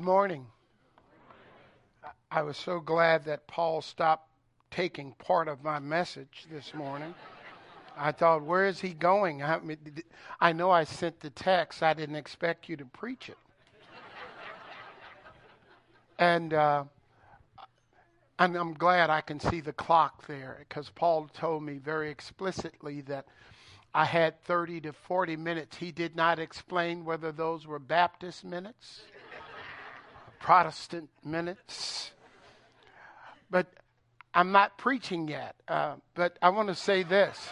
Good morning. I was so glad that Paul stopped taking part of my message this morning. I thought, where is he going? I, I know I sent the text. I didn't expect you to preach it. and uh, and I'm glad I can see the clock there because Paul told me very explicitly that I had 30 to 40 minutes. He did not explain whether those were Baptist minutes, Protestant minutes. But I'm not preaching yet. Uh, but I want to say this.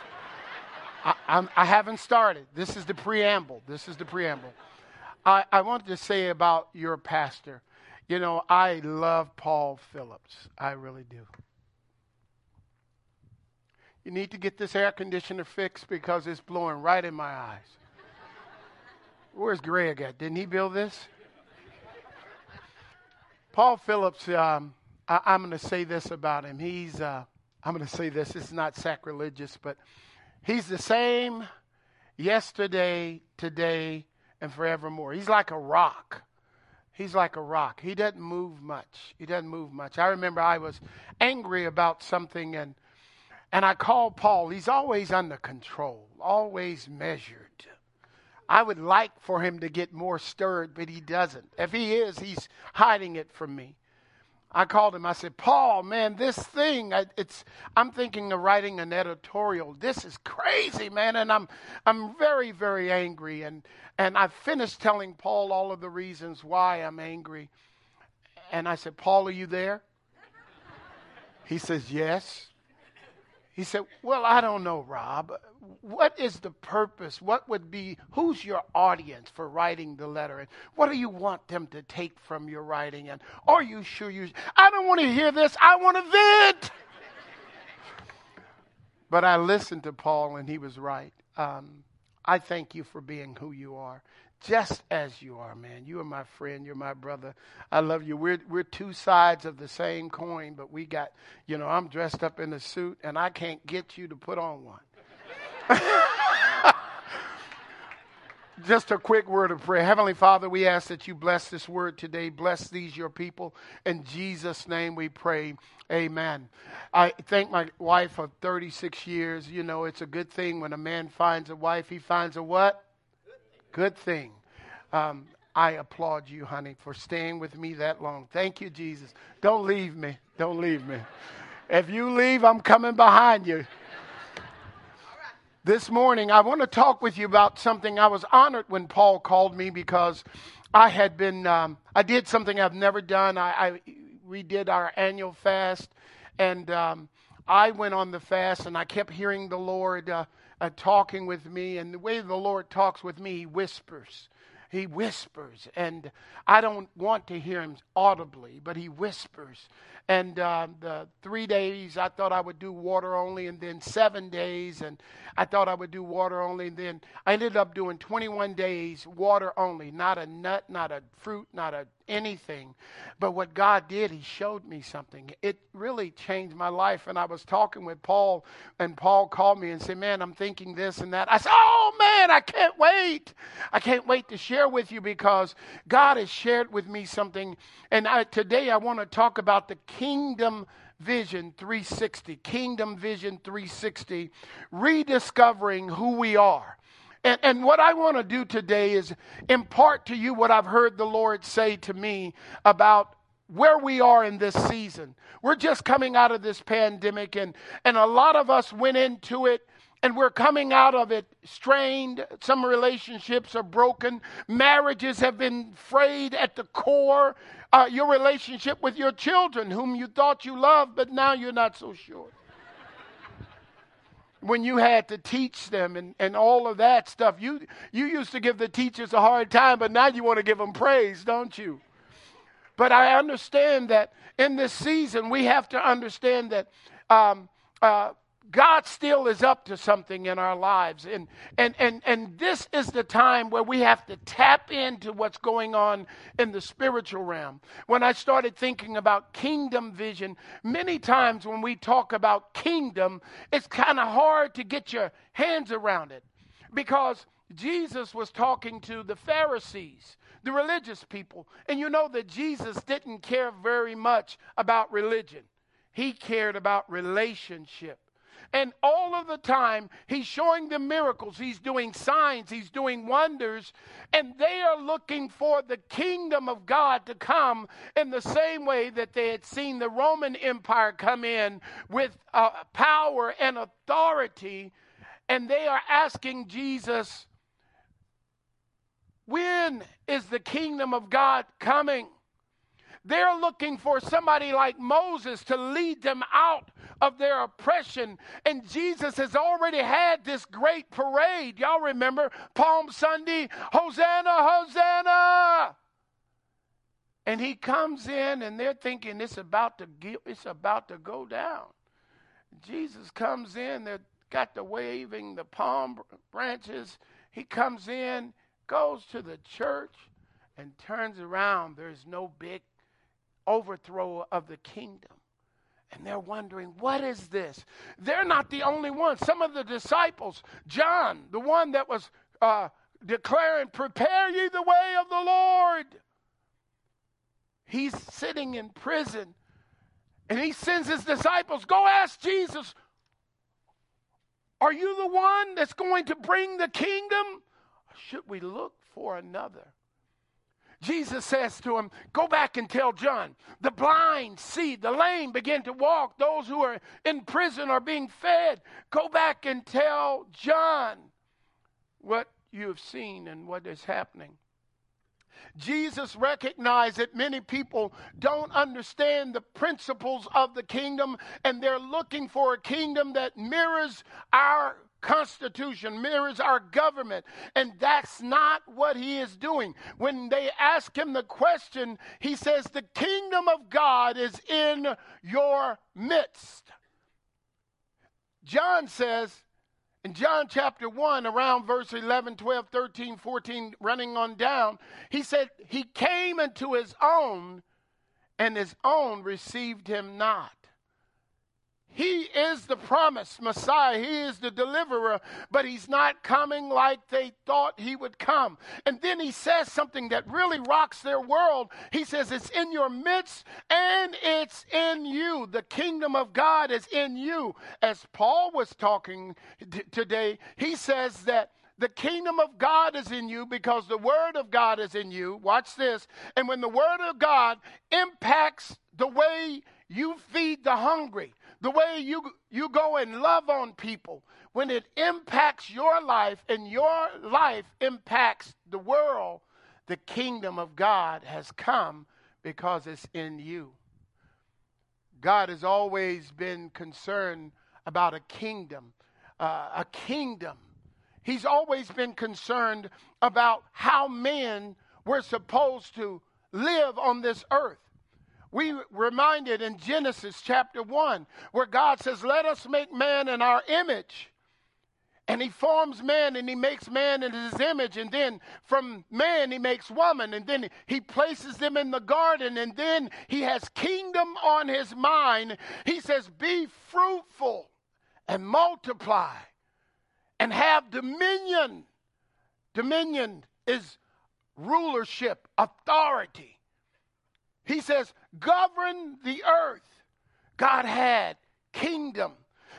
I, I'm, I have not started. This is the preamble. This is the preamble. I, I want to say about your pastor. You know, I love Paul Phillips. I really do. You need to get this air conditioner fixed because it's blowing right in my eyes. Where's Greg at? Didn't he build this? Paul Phillips, um, I, am going to say this about him. He's, uh, I'm going to say this, it's not sacrilegious, but he's the same yesterday, today, and forevermore. He's like a rock. He's like a rock. He doesn't move much. He doesn't move much. I remember I was angry about something and and I called Paul. He's always under control, always measured. I would like for him to get more stirred, but he doesn't. If he is, he's hiding it from me. I called him. I said, "Paul, man, this thing, it's I'm thinking of writing an editorial. This is crazy, man, and I'm I'm very very angry and and I finished telling Paul all of the reasons why I'm angry. And I said, "Paul, are you there?" He says, "Yes." He said, Well, I don't know, Rob. What is the purpose? What would be, who's your audience for writing the letter? And what do you want them to take from your writing? And are you sure you, I don't want to hear this. I want to vent. but I listened to Paul and he was right. Um, I thank you for being who you are just as you are, man. You are my friend. You're my brother. I love you. We're we're two sides of the same coin, but we got, you know, I'm dressed up in a suit and I can't get you to put on one. Just a quick word of prayer. Heavenly Father, we ask that you bless this word today. Bless these, your people. In Jesus' name we pray. Amen. I thank my wife of 36 years. You know, it's a good thing when a man finds a wife, he finds a what? Good thing. Um, I applaud you, honey, for staying with me that long. Thank you, Jesus. Don't leave me. Don't leave me. If you leave, I'm coming behind you. This morning, I want to talk with you about something. I was honored when Paul called me because I had been, um, I did something I've never done. I, I redid our annual fast, and um, I went on the fast, and I kept hearing the Lord. Uh, uh, talking with me, and the way the Lord talks with me, He whispers. He whispers, and I don't want to hear him audibly, but he whispers. And uh, the three days, I thought I would do water only, and then seven days, and I thought I would do water only, and then I ended up doing 21 days water only, not a nut, not a fruit, not a anything. But what God did, He showed me something. It really changed my life. And I was talking with Paul, and Paul called me and said, Man, I'm thinking this and that. I said, Oh, man, I can't wait. I can't wait to share with you because God has shared with me something. And I, today I want to talk about the Kingdom Vision 360, Kingdom Vision 360, rediscovering who we are. And, and what I want to do today is impart to you what I've heard the Lord say to me about where we are in this season. We're just coming out of this pandemic, and, and a lot of us went into it and we're coming out of it strained. Some relationships are broken. Marriages have been frayed at the core. Uh, your relationship with your children, whom you thought you loved, but now you're not so sure. When you had to teach them and, and all of that stuff, you, you used to give the teachers a hard time, but now you want to give them praise, don't you? But I understand that in this season, we have to understand that um, uh, God still is up to something in our lives. And, and, and, and this is the time where we have to tap into what's going on in the spiritual realm. When I started thinking about kingdom vision, many times when we talk about kingdom, it's kind of hard to get your hands around it because Jesus was talking to the Pharisees. the religious people. And you know that Jesus didn't care very much about religion, he cared about relationship. And all of the time, he's showing them miracles. He's doing signs. He's doing wonders. And they are looking for the kingdom of God to come in the same way that they had seen the Roman Empire come in with uh, power and authority. And they are asking Jesus, when is the kingdom of God coming? They're looking for somebody like Moses to lead them out of their oppression. And Jesus has already had this great parade. Y'all remember Palm Sunday? Hosanna, Hosanna! And he comes in and they're thinking it's about to it's about to go down. Jesus comes in, they've got the waving the palm branches. He comes in goes to the church and turns around, there's no big overthrow of the kingdom. And they're wondering, what is this? They're not the only ones. Some of the disciples, John, the one that was uh, declaring, Prepare ye the way of the Lord. He's sitting in prison and he sends his disciples, Go ask Jesus, Are you the one that's going to bring the kingdom? should we look for another? Jesus says to him, Go back and tell John, the blind see, the lame begin to walk, those who are in prison are being fed. Go back and tell John what you have seen and what is happening. Jesus recognized that many people don't understand the principles of the kingdom and they're looking for a kingdom that mirrors our constitution, mirrors our government. And that's not what he is doing. When they ask him the question, he says, The kingdom of God is in your midst. John says, in John chapter 1, around verse 11, 12, 13, 14, running on down, he said, He came into his own, and his own received him not. He is the promised Messiah. He is the deliverer, but he's not coming like they thought he would come. And then he says something that really rocks their world. He says, It's in your midst and it's in you. The kingdom of God is in you. As Paul was talking t- today, he says that the kingdom of God is in you because the word of God is in you. Watch this. And when the word of God impacts the way you feed the hungry, the way you, you go and love on people, when it impacts your life and your life impacts the world, the kingdom of God has come because it's in you. God has always been concerned about a kingdom, uh, a kingdom. He's always been concerned about how men were supposed to live on this earth. We reminded in Genesis chapter 1, where God says, Let us make man in our image. And he forms man and he makes man in his image. And then from man, he makes woman. And then he places them in the garden. And then he has kingdom on his mind. He says, Be fruitful and multiply and have dominion. Dominion is rulership, authority. He says, govern the earth. God had kingdom.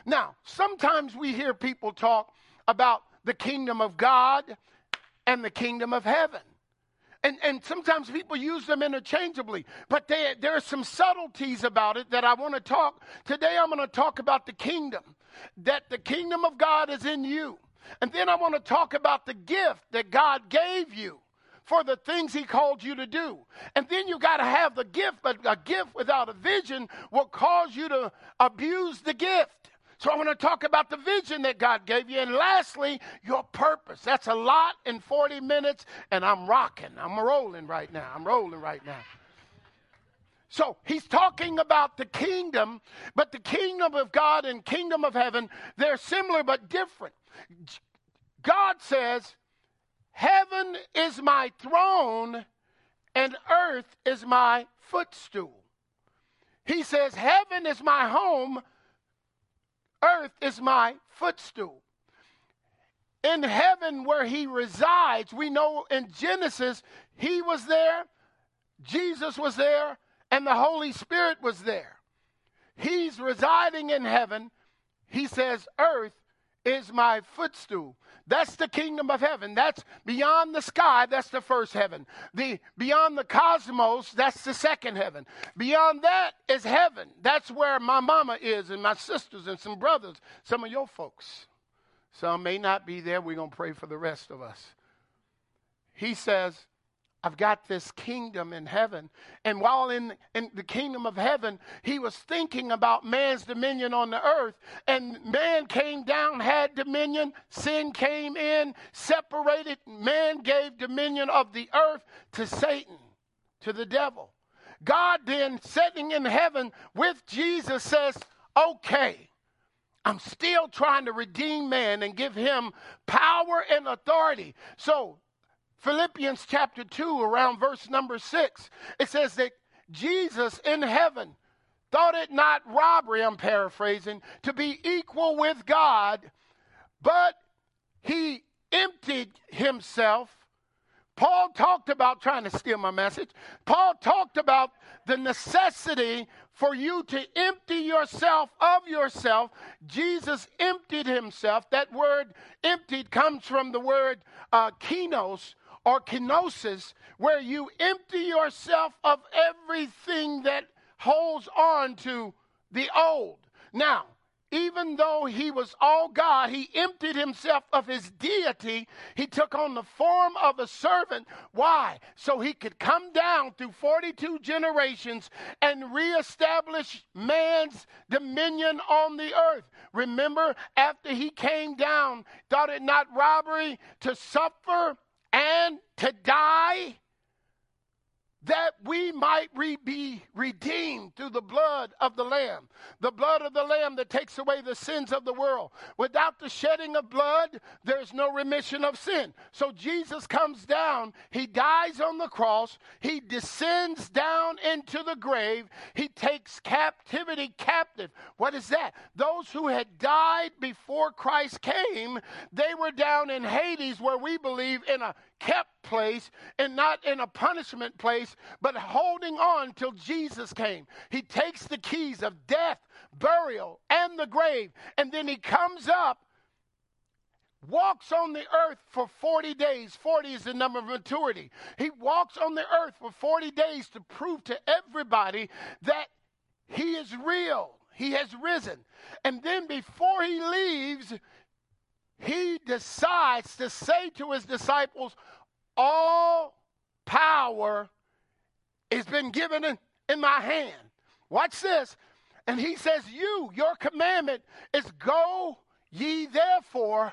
Now, sometimes we hear people talk about the kingdom of God and the kingdom of heaven. And, and sometimes people use them interchangeably, but they, there are some subtleties about it that I want to talk. Today, I'm going to talk about the kingdom, that the kingdom of God is in you. And then I want to talk about the gift that God gave you for the things he called you to do. And then you got to have the gift, but a gift without a vision will cause you to abuse the gift. So I want to talk about the vision that God gave you. And lastly, your purpose. That's a lot in 40 minutes, and I'm rocking. I'm rolling right now. I'm rolling right now. So he's talking about the kingdom, but the kingdom of God and kingdom of heaven, they're similar but different. God says, Heaven is my throne and earth is my footstool. He says, Heaven is my home, earth is my footstool. in heaven where he resides, we know in Genesis, he was there, Jesus was there, and the Holy Spirit was there. He's residing in heaven. He says, Earth is my footstool. That's the kingdom of heaven. That's beyond the sky. That's the first heaven. The beyond the cosmos. That's the second heaven. Beyond that is heaven. That's where my mama is, and my sisters, and some brothers. Some of your folks. Some may not be there. We're going to pray for the rest of us. He says, I've got this kingdom in heaven. And while in, in the kingdom of heaven, he was thinking about man's dominion on the earth. And man came down, had dominion. Sin came in, separated. Man gave dominion of the earth to Satan, to the devil. God then, sitting in heaven with Jesus, says, Okay, I'm still trying to redeem man and give him power and authority. So, Philippians chapter 2, around verse number 6, it says that Jesus in heaven thought it not robbery, I'm paraphrasing, to be equal with God, but he emptied himself Paul talked about trying to steal my message. Paul talked about the necessity for you to empty yourself of yourself. Jesus emptied himself. That word emptied comes from the word uh, kinos or kenosis, where you empty yourself of everything that holds on to the old. Now, even though he was all God, he emptied himself of his deity. He took on the form of a servant. Why? So he could come down through 42 generations and reestablish man's dominion on the earth. Remember, after he came down, thought it not robbery to suffer and to die? That we might re- be redeemed through the blood of the Lamb, the blood of the Lamb that takes away the sins of the world. Without the shedding of blood, there's no remission of sin. So Jesus comes down, he dies on the cross, he descends down into the grave, he takes captivity captive. What is that? Those who had died before Christ came, they were down in Hades, where we believe in a kept place and not in a punishment place, but holding on till Jesus came. He takes the keys of death, burial, and the grave, and then he comes up walks on the earth for 40 days. 40 is the number of maturity. He walks on the earth for 40 days to prove to everybody that he is real. He has risen. And then before he leaves, he decides to say to his disciples, All power has been given in, in my hand. Watch this. And he says, You, your commandment is go ye therefore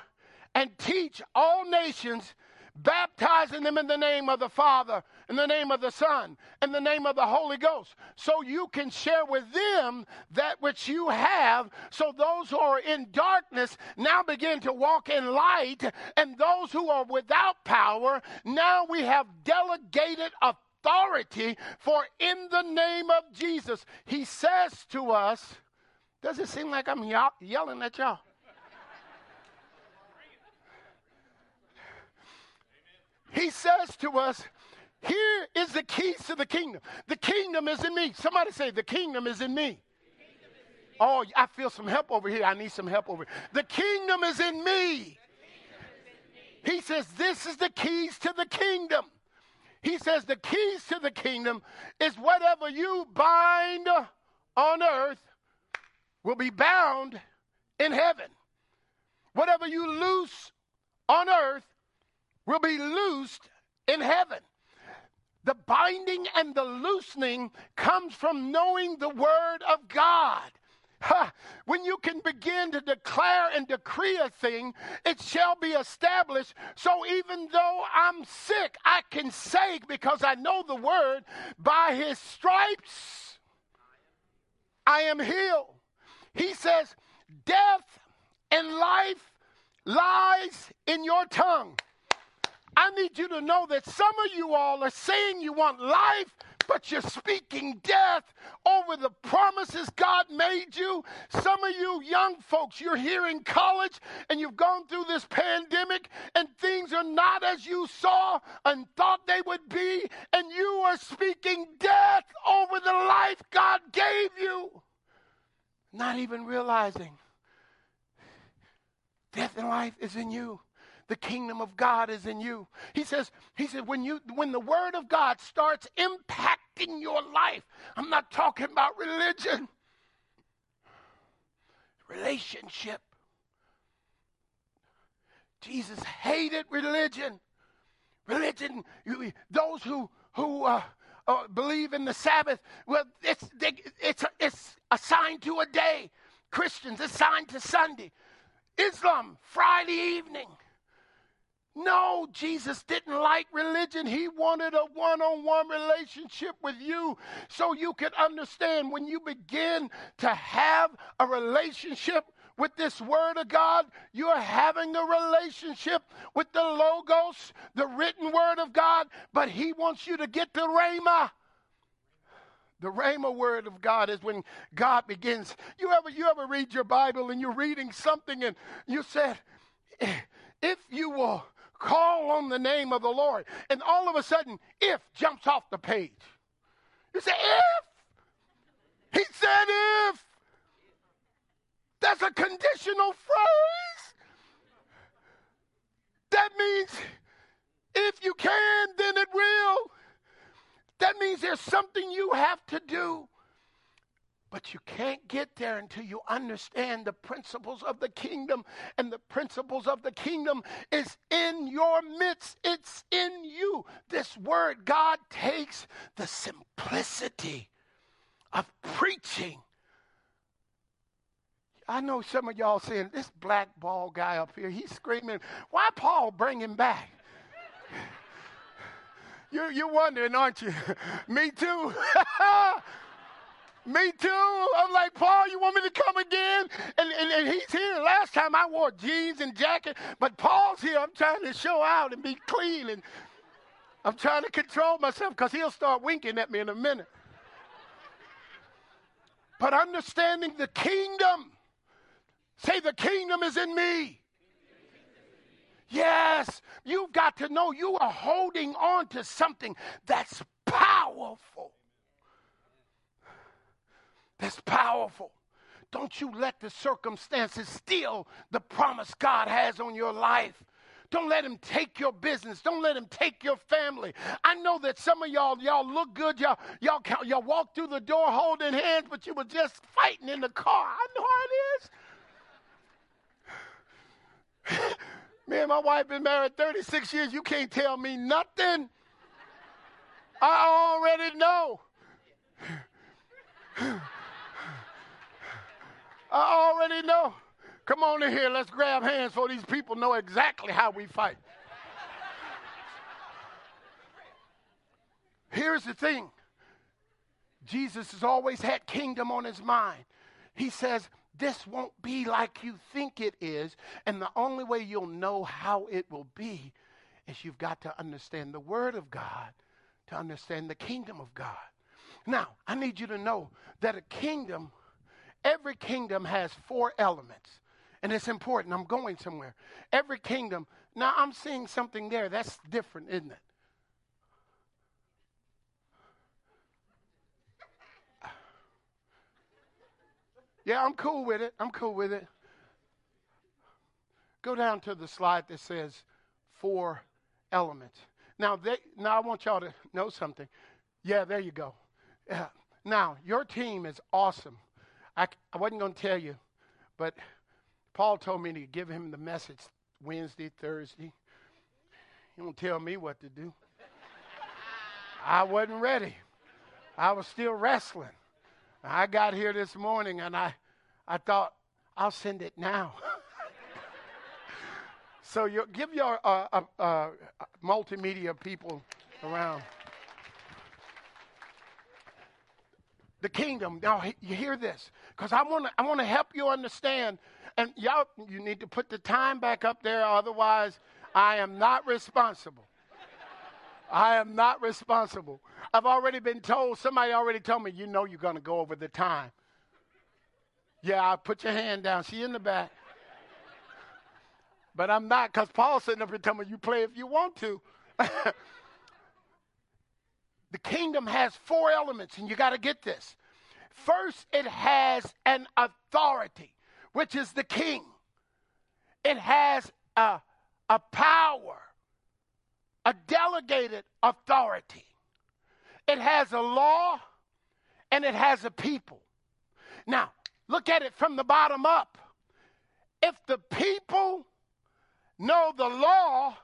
and teach all nations baptizing them in the name of the Father, in the name of the Son, in the name of the Holy Ghost, so you can share with them that which you have. So those who are in darkness now begin to walk in light, and those who are without power, now we have delegated authority. For in the name of Jesus, He says to us, Does it seem like I'm yelling at y'all? He says to us, Here is the keys to the kingdom. The kingdom is in me. Somebody say, The kingdom is in me. Oh, I feel some help over here. I need some help over here. The kingdom is in me. He says, This is the keys to the kingdom. He says, The keys to the kingdom is whatever you bind on earth will be bound in heaven. Whatever you loose on earth will be loosed in heaven. The binding and the loosening comes from knowing the Word of God. When you can begin to declare and decree a thing, it shall be established. So even though I'm sick, I can say, because I know the word, by his stripes I am healed. He says, Death and life lies in your tongue. I need you to know that some of you all are saying you want life, but you're speaking death over the promises God made you. Some of you young folks, you're here in college and you've gone through this pandemic and things are not as you saw and thought they would be, and you are speaking death over the life God gave you, not even realizing death and life is in you the kingdom of God is in you. He says, he said, when you when the word of God starts impacting your life, I'm not talking about religion. Relationship. Jesus hated religion. Religion, you, those who who uh, uh, believe in the Sabbath, well, it's they, it's it's assigned to a day. Christians assigned to Sunday. Islam Friday evening. No, Jesus didn't like religion. He wanted a one on one relationship with you so you could understand when you begin to have a relationship with this Word of God, you're having a relationship with the Logos, the written Word of God, but He wants you to get the Rhema. The Rhema word of God is when God begins. You ever you ever read your Bible and you're reading something and you said, if you will Call on the name of the Lord. And all of a sudden, if jumps off the page. You say, if. He said, if. That's a conditional phrase. That means if you can, then it will. That means there's something you have to do. But you can't get there until you understand the principles of the kingdom. And the principles of the kingdom is in your midst, it's in you. This word, God takes the simplicity of preaching. I know some of y'all saying, this black ball guy up here, he's screaming, why Paul bring him back? you're, you're wondering, aren't you? Me too. Me too. I'm like, Paul, you want me to come again? And, and, and he's here. Last time I wore jeans and jacket, but Paul's here. I'm trying to show out and be clean. And I'm trying to control myself because he'll start winking at me in a minute. But understanding the kingdom, say, the kingdom is in me. Yes, you've got to know you are holding on to something that's powerful that's powerful. Don't you let the circumstances steal the promise God has on your life. Don't let him take your business. Don't let him take your family. I know that some of y'all, y'all look good. Y'all, y'all, y'all walk through the door holding hands, but you were just fighting in the car. I know how it is. me and my wife been married 36 years. You can't tell me nothing. I already know. I already know. Come on in here. Let's grab hands so these people know exactly how we fight. Here's the thing Jesus has always had kingdom on his mind. He says, This won't be like you think it is. And the only way you'll know how it will be is you've got to understand the Word of God to understand the kingdom of God. Now, I need you to know that a kingdom Every kingdom has four elements. And it's important. I'm going somewhere. Every kingdom. Now, I'm seeing something there. That's different, isn't it? Yeah, I'm cool with it. I'm cool with it. Go down to the slide that says four elements. Now, they, now I want y'all to know something. Yeah, there you go. Yeah. Now, your team is awesome. I, I wasn't going to tell you, but Paul told me to give him the message Wednesday, Thursday. He don't tell me what to do. I wasn't ready. I was still wrestling. I got here this morning and I, I thought, I'll send it now. so you give your uh, uh, uh, multimedia people around. The kingdom. Now you hear this because I want to I want to help you understand. And y'all, you need to put the time back up there, otherwise I am not responsible. I am not responsible. I've already been told, somebody already told me, you know you're going to go over the time. Yeah, I'll put your hand down. She in the back. But I'm not because Paul's sitting up here telling me you play if you want to. the kingdom has four elements, and you got to get this. First, it has an authority, which is the king. It has a, a power, a delegated authority. It has a law and it has a people. Now, look at it from the bottom up. If the people know the law,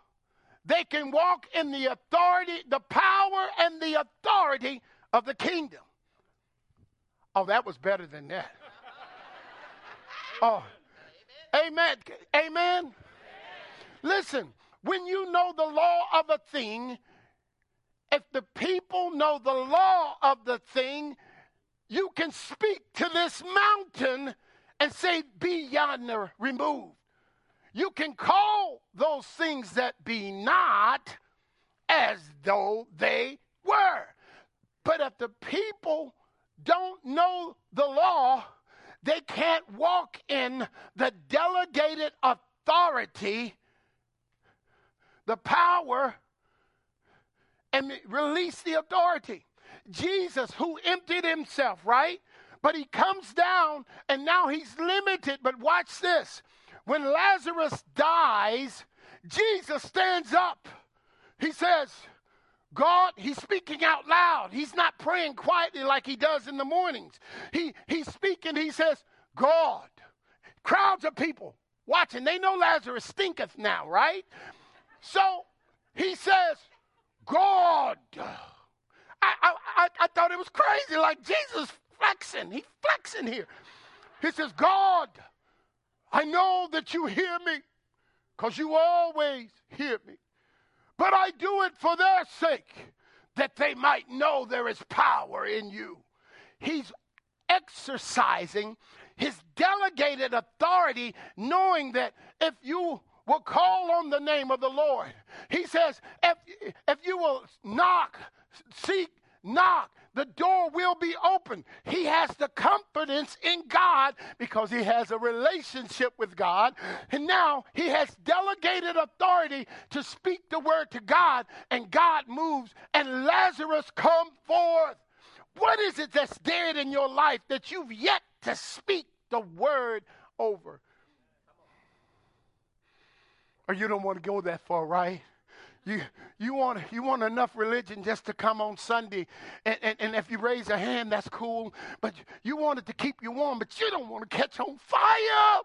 they can walk in the authority, the power, and the authority of the kingdom. Oh, that was better than that. Oh, amen. Amen. Listen, when you know the law of a thing, if the people know the law of the thing, you can speak to this mountain and say, Be yonder removed. You can call those things that be not as though they were. But if the people don't know the law, they can't walk in the delegated authority, the power, and release the authority. Jesus, who emptied himself, right? But he comes down and now he's limited. But watch this. When Lazarus dies, Jesus stands up. He says, God, he's speaking out loud. He's not praying quietly like he does in the mornings. He, he's speaking, he says, God. Crowds of people watching. They know Lazarus stinketh now, right? So he says, God. I, I, I, thought it was crazy, like Jesus flexing. He flexing here. He says, God, I know that you hear me because you always hear me. But I do it for their sake, that they might know there is power in you. He's exercising his delegated authority, knowing that if you will call on the name of the Lord, he says, if, if you will knock, seek, knock, the door will be open. He has the confidence in God because he has a relationship with God. And now he has delegated authority to speak the word to God, and God moves, and Lazarus come forth. What is it that's dead in your life that you've yet to speak the word over? Or you don't want to go that far, right? You, you, want, you want enough religion just to come on Sunday, and, and, and if you raise a hand, that's cool. But you want it to keep you warm, but you don't want to catch on fire.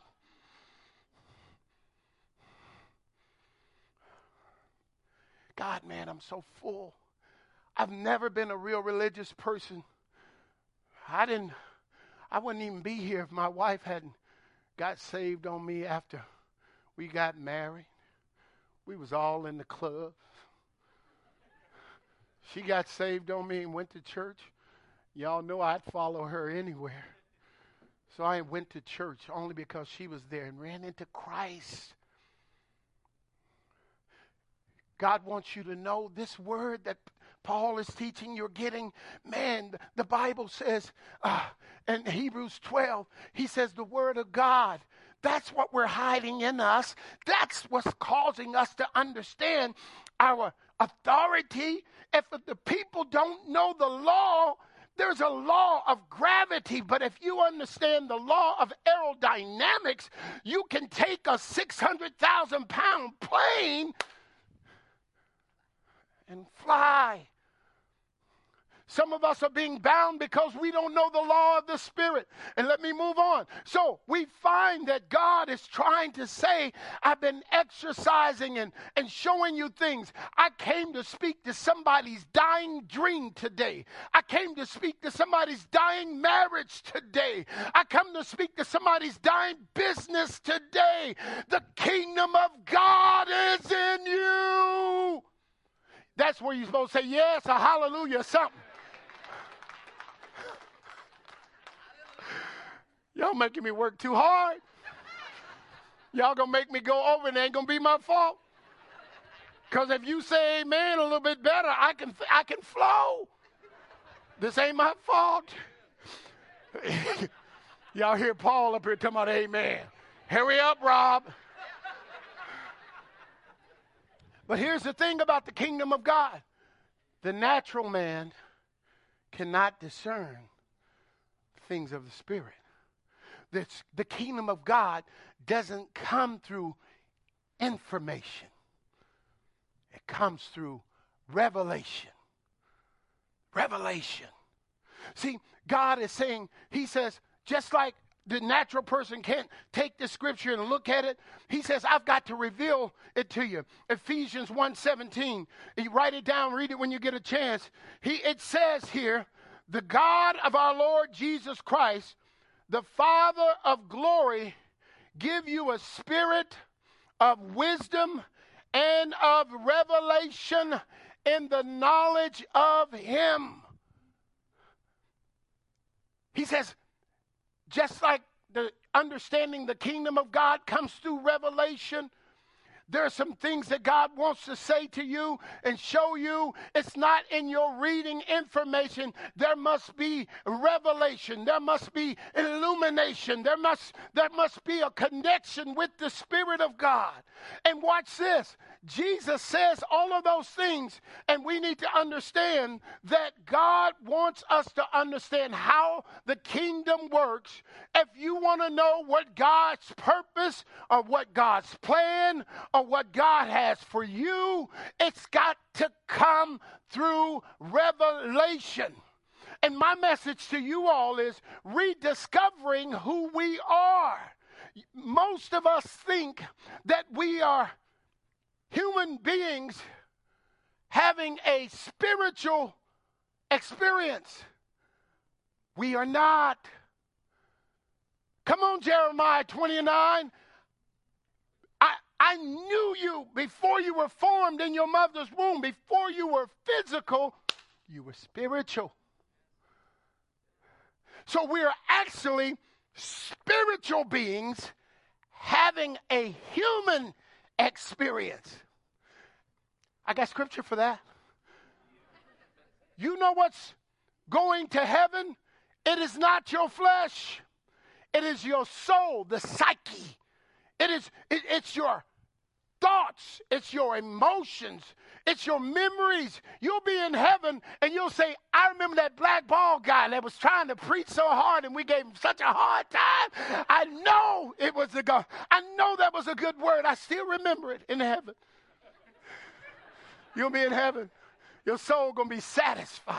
God, man, I'm so full. I've never been a real religious person. I didn't, I wouldn't even be here if my wife hadn't got saved on me after we got married. We was all in the club. She got saved on me and went to church. Y'all know I'd follow her anywhere. So I went to church only because she was there and ran into Christ. God wants you to know this word that Paul is teaching, you're getting. Man, the Bible says uh, in Hebrews 12, he says the word of God that's what we're hiding in us. That's what's causing us to understand our authority. If the people don't know the law, there's a law of gravity, but if you understand the law of aerodynamics, you can take a 600,000 pound plane and fly some of us are being bound because we don't know the law of the Spirit. And let me move on. So we find that God is trying to say, I've been exercising and, and showing you things. I came to speak to somebody's dying dream today. I came to speak to somebody's dying marriage today. I come to speak to somebody's dying business today. The kingdom of God is in you. That's where you're supposed to say yes, a hallelujah, something. Y'all making me work too hard. Y'all gonna make me go over and it ain't gonna be my fault. Because if you say amen a little bit better, I can, I can flow. This ain't my fault. Y'all hear Paul up here talking about amen. Hurry up, Rob. But here's the thing about the kingdom of God the natural man cannot discern things of the Spirit. The, the kingdom of God doesn't come through information, it comes through revelation. Revelation. See, God is saying, He says, just like the natural person can't take the scripture and look at it. He says, I've got to reveal it to you. Ephesians 1:17. You write it down, read it when you get a chance. He it says here, the God of our Lord Jesus Christ, the Father of glory, give you a spirit of wisdom and of revelation in the knowledge of him. He says, just like the understanding the kingdom of God comes through revelation, there are some things that God wants to say to you and show you. It's not in your reading information. There must be revelation. There must be illumination. There must, there must be a connection with the Spirit of God. And watch this. Jesus says all of those things, and we need to understand that God wants us to understand how the kingdom works. If you want to know what God's purpose or what God's plan or what God has for you, it's got to come through revelation. And my message to you all is rediscovering who we are. Most of us think that we are human beings having a spiritual experience. We are not. Come on, Jeremiah 29. I, I knew you before you were formed in your mother's womb, before you were physical, you were spiritual. So we are actually spiritual beings having a human experience. I got scripture for that. You know what's going to heaven? It is not your flesh. It is your soul, the psyche. It is it, it's your thoughts, it's your emotions, it's your memories. You'll be in heaven and you'll say, I remember that black ball guy that was trying to preach so hard and we gave him such a hard time. I know it was a God. I know that was a good word. I still remember it in heaven. You'll be in heaven. Your soul gonna be satisfied.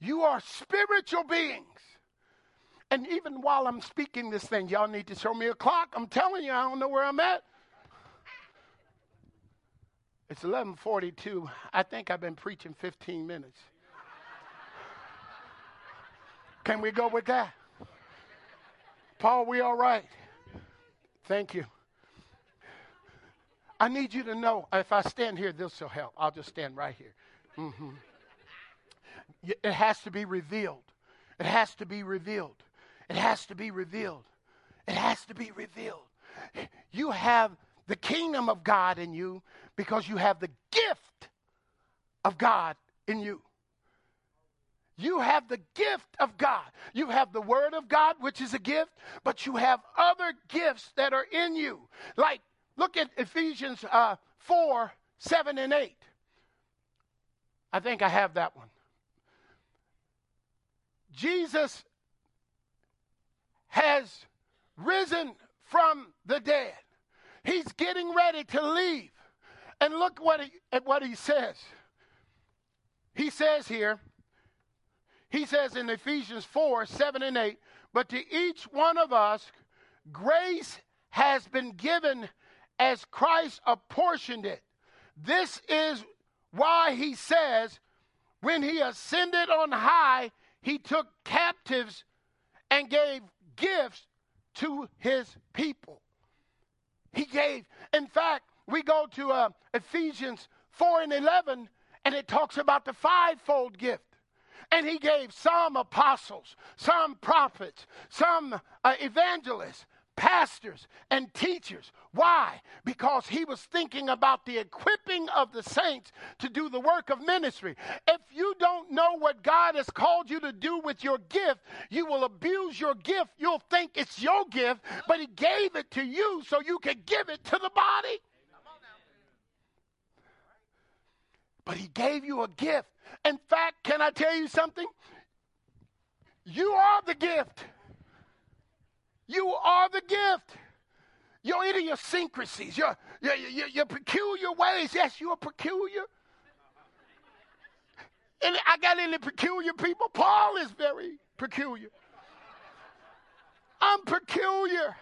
You are spiritual beings. And even while I'm speaking this thing, y'all need to show me a clock. I'm telling you, I don't know where I'm at. It's 11:42. I think I've been preaching 15 minutes. Can we go with that? Paul, we all right? Thank you. I need you to know if I stand here, this will help. I'll just stand right here. Mm-hmm. It has to be revealed. It has to be revealed. It has to be revealed. It has to be revealed. You have kingdom of God in you because you have the gift of God in you. You have the gift of God. You have the Word of God, which is a gift, but you have other gifts that are in you. Like, look at Ephesians uh, 4 7 and 8. I think I have that one. Jesus has risen from the dead. He's getting ready to leave. And look what he, at what he says. He says here, he says in Ephesians 4 7 and 8, but to each one of us, grace has been given as Christ apportioned it. This is why he says, when he ascended on high, he took captives and gave gifts to his people. He gave. In fact, we go to uh, Ephesians 4 and 11, and it talks about the fivefold gift. And he gave some apostles, some prophets, some uh, evangelists, pastors and teachers. Why? Because he was thinking about the equipping of the saints to do the work of ministry. If you don't know what God has called you to do with your gift, you will abuse your gift. You'll think it's your gift, but he gave it to you so you could give it to the body. But he gave you a gift. In fact, can I tell you something? You are the gift. You are the gift. Your idiosyncrasies, your, your, your, your peculiar ways. Yes, you are peculiar. And I got any peculiar people. Paul is very peculiar. I'm peculiar.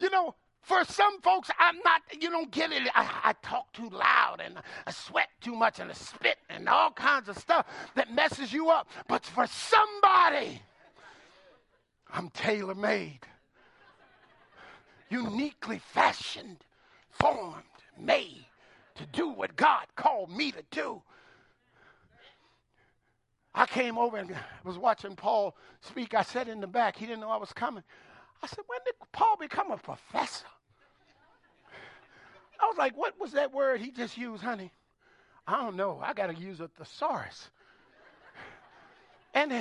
You know, for some folks, I'm not, you don't get it. I, I, talk too loud and I sweat too much and I spit and all kinds of stuff that messes you up. But for somebody, I'm tailor made, uniquely fashioned, formed, made to do what God called me to do. I came over and was watching Paul speak. I sat in the back. He didn't know I was coming. I said, When did Paul become a professor? I was like, what was that word he just used, honey? I don't know. I got to use a thesaurus. and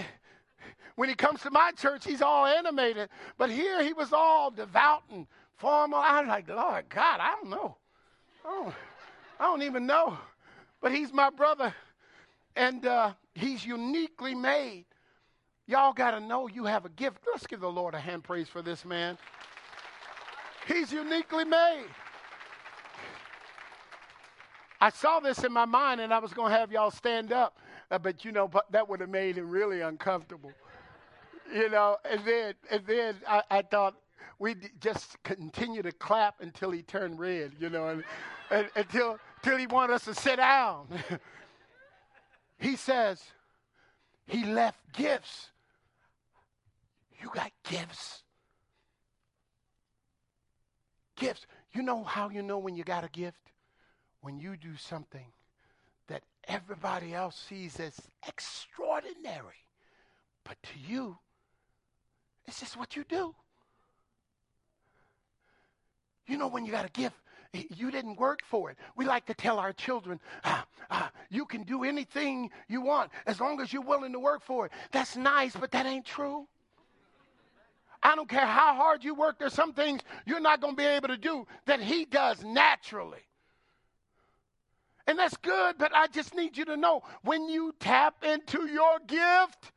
when he comes to my church, he's all animated. But here he was all devout and formal. I was like, Lord God, I don't know. I don't, I don't even know. But he's my brother. And uh, he's uniquely made. Y'all got to know you have a gift. Let's give the Lord a hand praise for this man. He's uniquely made. I saw this in my mind and I was going to have y'all stand up, Uh, but you know, that would have made him really uncomfortable. you know, and then, and then I, I thought we'd just continue to clap until he turned red, you know, and, and, until, until he wanted us to sit down. he says, he left gifts. You got gifts. Gifts. You know how you know when you got a gift? when you do something everybody else sees as extraordinary, but to you, it's just what you do. You know, when you got a gift, you didn't work for it. We like to tell our children, ah, ah, you can do anything you want as long as you're willing to work for it. That's nice, but that ain't true. I don't care how hard you work, there's some things you're not going to be able to do that he does naturally. And that's good, but I just need you to know when you tap into your gift,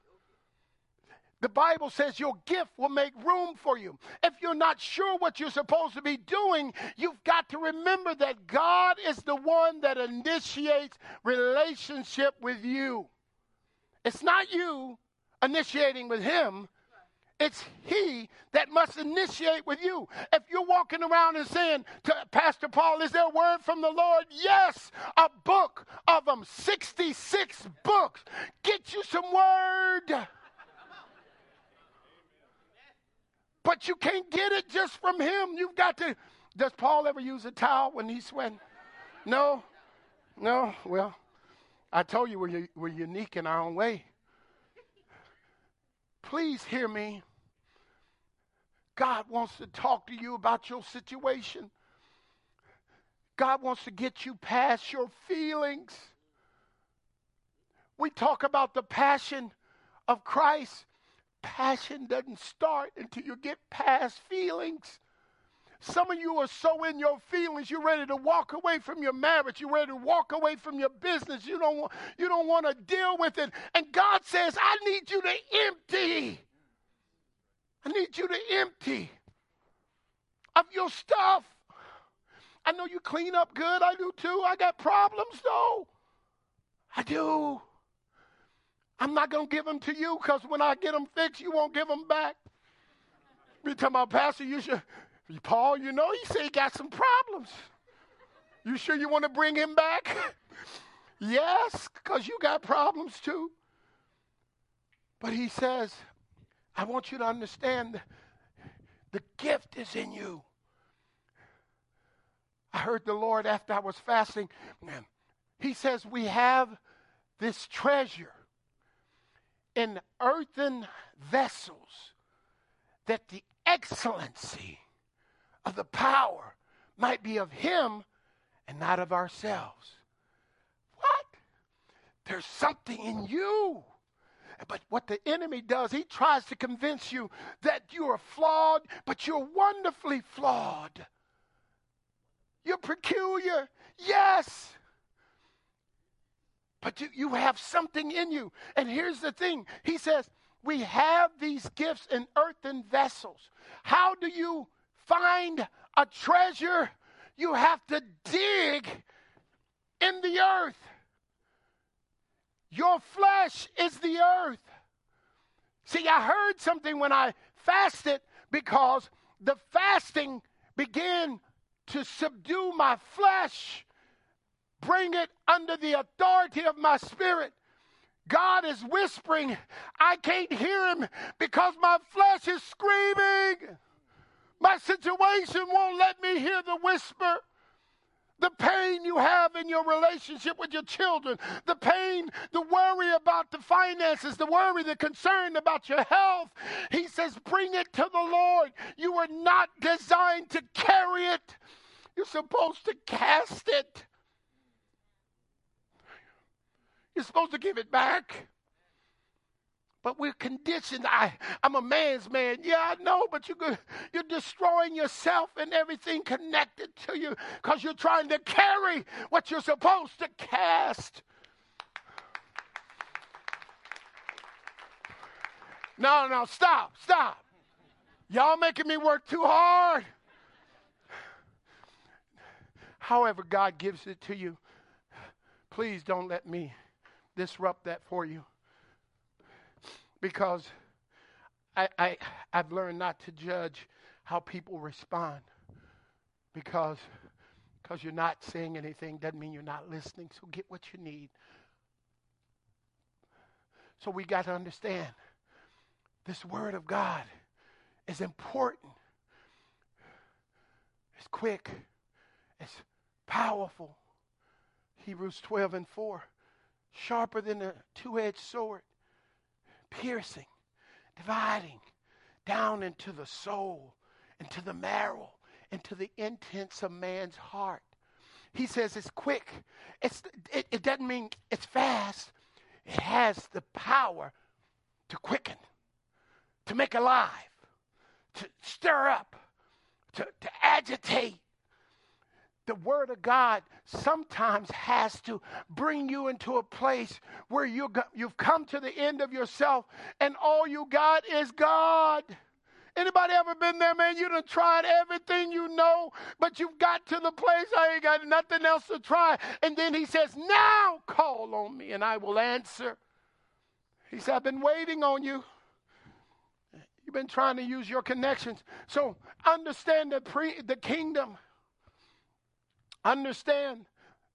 the Bible says your gift will make room for you. If you're not sure what you're supposed to be doing, you've got to remember that God is the one that initiates relationship with you. It's not you initiating with Him, it's He that must initiate with you. If you're walking around and saying to Pastor Paul, is there a word from the Lord? Yes, a book of them, 66 books. Get you some word. But you can't get it just from him. You've got to. Does Paul ever use a towel when he's sweating? No? No? Well, I told you we're, we're unique in our own way. Please hear me. God wants to talk to you about your situation. God wants to get you past your feelings. We talk about the passion of Christ. Passion doesn't start until you get past feelings. Some of you are so in your feelings, you're ready to walk away from your marriage. You're ready to walk away from your business. You don't want, you don't want to deal with it. And God says, I need you to empty. I need you to empty of your stuff. I know you clean up good. I do too. I got problems though. I do. I'm not going to give them to you because when I get them fixed, you won't give them back. You talking about, Pastor, you should, Paul, you know, he said he got some problems. You sure you want to bring him back? yes, because you got problems too. But he says, I want you to understand the gift is in you. I heard the Lord after I was fasting. He says, We have this treasure in earthen vessels that the excellency of the power might be of Him and not of ourselves. What? There's something in you. But what the enemy does, he tries to convince you that you are flawed, but you're wonderfully flawed. You're peculiar, yes. But you, you have something in you. And here's the thing He says, We have these gifts in earthen vessels. How do you find a treasure? You have to dig in the earth. Your flesh is the earth. See, I heard something when I fasted because the fasting began to subdue my flesh, bring it under the authority of my spirit. God is whispering, I can't hear him because my flesh is screaming. My situation won't let me hear the whisper the pain you have in your relationship with your children, the pain, the worry about the finances, the worry, the concern about your health. He says, bring it to the Lord. You were not designed to carry it, you're supposed to cast it. You're supposed to give it back. But we're conditioned. I, I'm a man's man. Yeah, I know, but you're, you're destroying yourself and everything connected to you because you're trying to carry what you're supposed to cast. No, no, stop, stop. Y'all making me work too hard. However, God gives it to you. Please don't let me disrupt that for you because I, I, I've learned not to judge how people respond because because you're not saying anything doesn't mean you're not listening so get what you need. So we got to understand this word of god is important. It's quick. It's powerful. Hebrews 12 and 4 sharper than a two-edged sword piercing, dividing down into the soul, into the marrow, into the intents of man's heart. He says it's quick. It's, it, it doesn't mean it's fast. It has the power to quicken, to make alive, to stir up, to, to agitate, the Word of God sometimes has to bring you into a place where you you've come to the end of yourself and all you got is God. Anybody ever been there, man? You done tried everything you know, but you've got to the place I ain't got nothing else to try. And then he says, Now call on me and I will answer. He said, I've been waiting on you. You've been trying to use your connections. So understand the pre the kingdom Understand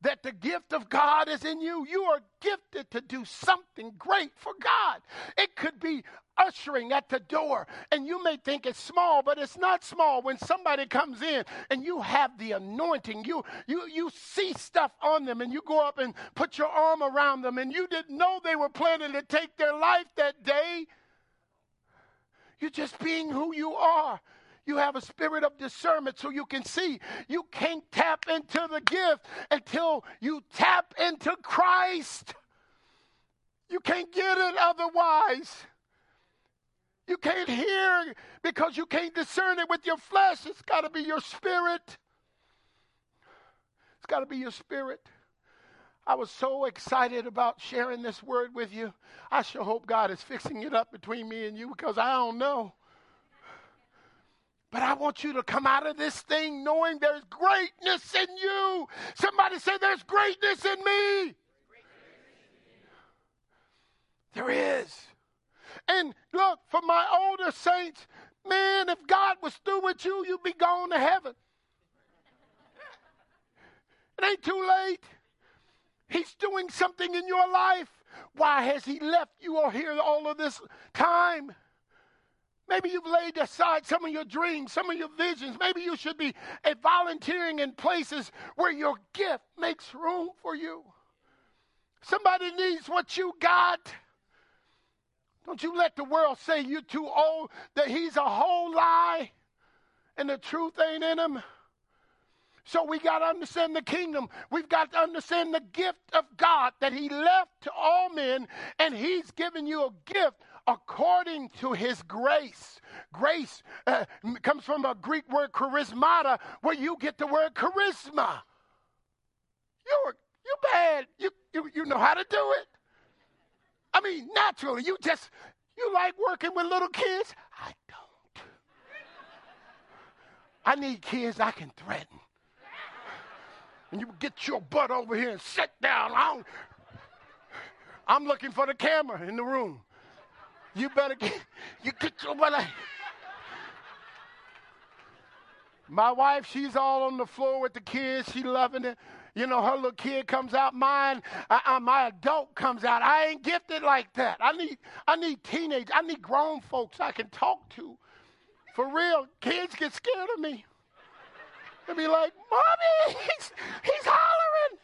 that the gift of God is in you. You are gifted to do something great for God. It could be ushering at the door, and you may think it's small, but it's not small. When somebody comes in and you have the anointing, you you you see stuff on them, and you go up and put your arm around them, and you didn't know they were planning to take their life that day. You're just being who you are. You have a spirit of discernment so you can see. You can't tap into the gift until you tap into Christ. You can't get it otherwise. You can't hear because you can't discern it with your flesh. It's got to be your spirit. It's got to be your spirit. I was so excited about sharing this word with you. I sure hope God is fixing it up between me and you because I don't know. But I want you to come out of this thing knowing there's greatness in you. Somebody say, There's greatness in me. There is. And look, for my older saints, man, if God was through with you, you'd be gone to heaven. It ain't too late. He's doing something in your life. Why has He left you all here all of this time? Maybe you've laid aside some of your dreams, some of your visions. Maybe you should be volunteering in places where your gift makes room for you. Somebody needs what you got. Don't you let the world say you're too old, that he's a whole lie and the truth ain't in him. So we got to understand the kingdom. We've got to understand the gift of God that He left to all men, and He's given you a gift according to His grace. Grace uh, comes from a Greek word charismata, where you get the word charisma. You're you bad. You, you you know how to do it. I mean, naturally, you just you like working with little kids. I don't. I need kids I can threaten and you get your butt over here and sit down. I'm, I'm looking for the camera in the room. You better get, you get your butt. My wife, she's all on the floor with the kids. She loving it. You know, her little kid comes out. Mine, uh, uh, my adult comes out. I ain't gifted like that. I need, I need teenage. I need grown folks I can talk to. For real, kids get scared of me They be like, Mommy, he's, he's hollering.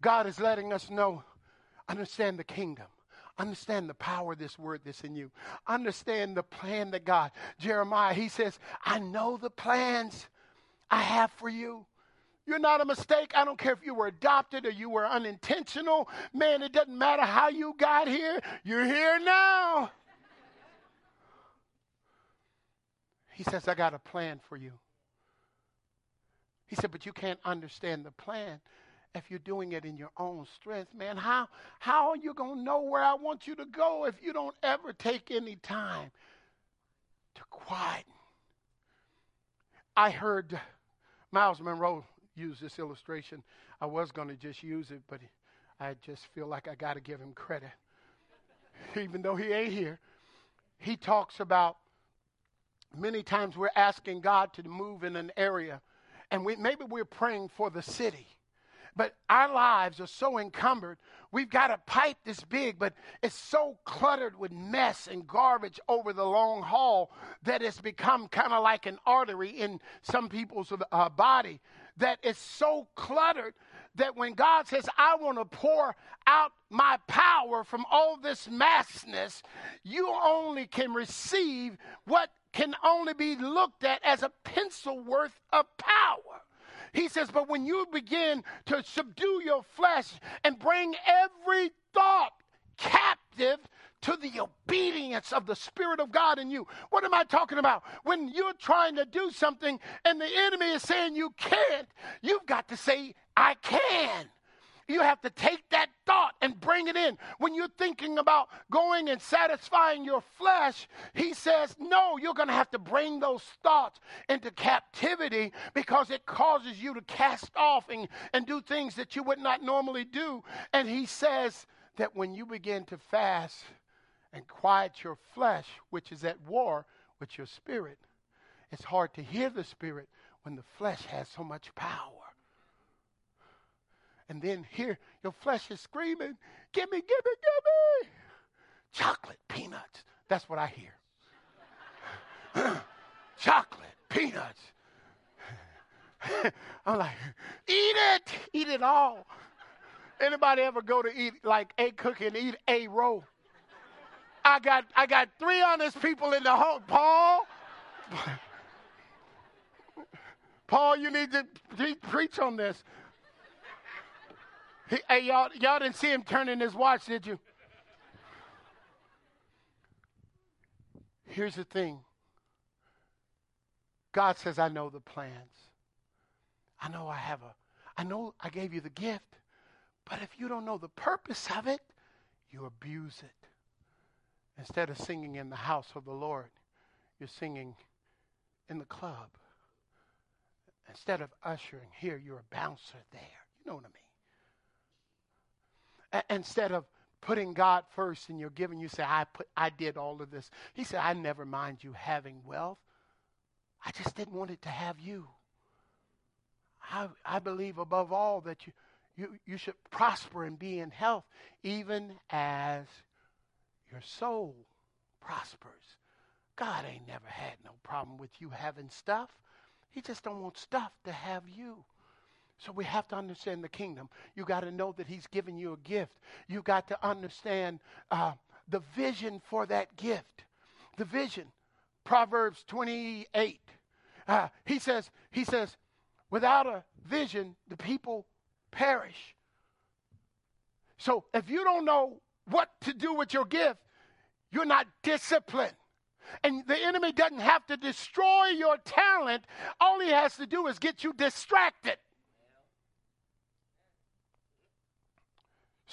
God is letting us know, understand the kingdom. Understand the power of this word that's in you. Understand the plan that God, Jeremiah, he says, I know the plans I have for you. You're not a mistake. I don't care if you were adopted or you were unintentional. Man, it doesn't matter how you got here. You're here now. He says, I got a plan for you. He said, but you can't understand the plan if you're doing it in your own strength. Man, how, how are you going to know where I want you to go if you don't ever take any time to quieten? I heard Myles Munroe use this illustration. I was going to just use it, but I just feel like I got to give him credit. Even though he ain't here, he talks about Many times we're asking God to move in an area, and we, maybe we're praying for the city. But our lives are so encumbered. We've got a pipe this big, but it's so cluttered with mess and garbage over the long haul that it's become kind of like an artery in some people's uh, body. That it's so cluttered that when God says, I want to pour out my power from all this massness, you only can receive what can only be looked at as a pencil worth of power. He says, but when you begin to subdue your flesh and bring every thought captive to the obedience of the Spirit of God in you. What am I talking about? When you're trying to do something and the enemy is saying you can't, you've got to say, I can. You have to take that thought and bring it in. When you're thinking about going and satisfying your flesh, he says, No, you're going to have to bring those thoughts into captivity because it causes you to cast off and, and do things that you would not normally do. And he says that when you begin to fast and quiet your flesh, which is at war with your spirit, it's hard to hear the spirit when the flesh has so much power. And then here, your flesh is screaming, Give me, give me, give me. Chocolate, peanuts. That's what I hear. Chocolate, peanuts. I'm like, eat it, eat it all. Anybody ever go to eat like a cookie and eat a roll? I got I got three honest people in the home. Paul, Paul, you need to preach on this. He, hey, y'all, y'all didn't see him turning his watch, did you? Here's the thing God says, I know the plans. I know I have a, I know I gave you the gift. But if you don't know the purpose of it, you abuse it. Instead of singing in the house of the Lord, you're singing in the club. Instead of ushering here, you're a bouncer there. You know what I mean? Instead of putting God first and you're giving, you say, I, put, I did all of this. He said, I never mind you having wealth. I just didn't want it to have you. I, I believe above all that you, you, you should prosper and be in health, even as your soul prospers. God ain't never had no problem with you having stuff. He just don't want stuff to have you. So we have to understand the kingdom. You got to know that He's given you a gift. You got to understand uh, the vision for that gift. The vision. Proverbs 28. Uh, he says, he says, without a vision, the people perish. So if you don't know what to do with your gift, you're not disciplined. And the enemy doesn't have to destroy your talent. All he has to do is get you distracted.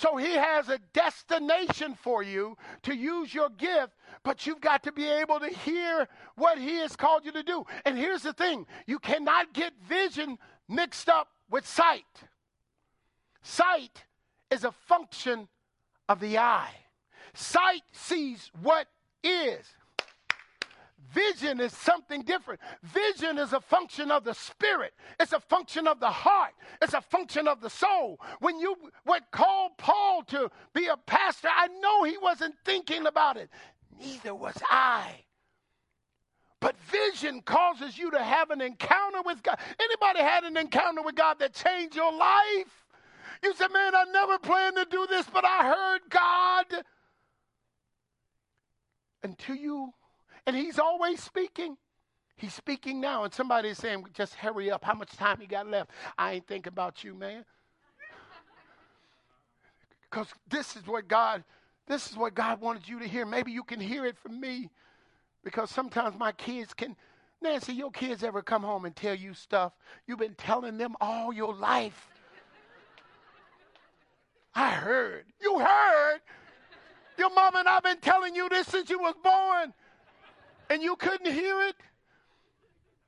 So he has a destination for you to use your gift, but you've got to be able to hear what he has called you to do. And here's the thing you cannot get vision mixed up with sight. Sight is a function of the eye, sight sees what is. Vision is something different. Vision is a function of the spirit. It's a function of the heart. It's a function of the soul. When you what called Paul to be a pastor, I know he wasn't thinking about it. Neither was I. But vision causes you to have an encounter with God. Anybody had an encounter with God that changed your life? You said, man, I never planned to do this, but I heard God. Until you and he's always speaking. He's speaking now, and somebody is saying, just hurry up. How much time you got left? I ain't thinking about you, man. Because this is what God, this is what God wanted you to hear. Maybe you can hear it from me. Because sometimes my kids can, Nancy, your kids ever come home and tell you stuff you've been telling them all your life? I heard. You heard? Your mom and I've been telling you this since you was born and you couldn't hear it?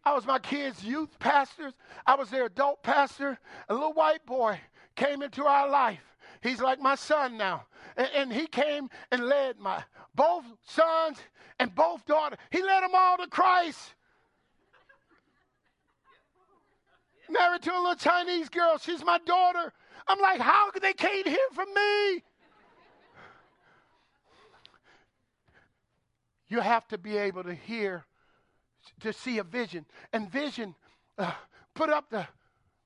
I was my kids' youth pastors. I was their adult pastor. A little white boy came into our life. He's like my son now. And, and, he came and led my both sons and both daughters. He led them all to Christ. Married to a little Chinese girl. She's my daughter. I'm like, how they can't hear from me? You have to be able to hear, to see a vision. And vision, uh, put up the,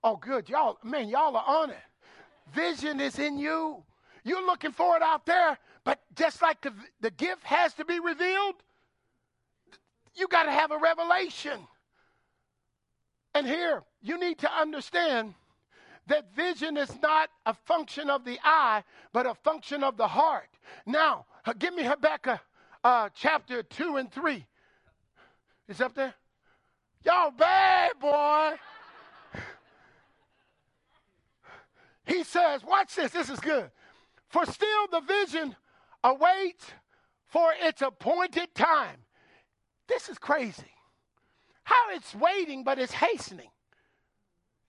oh, good. Y'all, man, y'all are on it. Vision is in you. You're looking for it out there, but just like the, the gift has to be revealed, you got to have a revelation. And here, you need to understand that vision is not a function of the eye, but a function of the heart. Now, uh, give me Habakkuk uh, chapter 2 and 3. It's up there? Y'all bad, boy. he says, watch this, this is good. For still the vision awaits for its appointed time. This is crazy. How it's waiting, but it's hastening.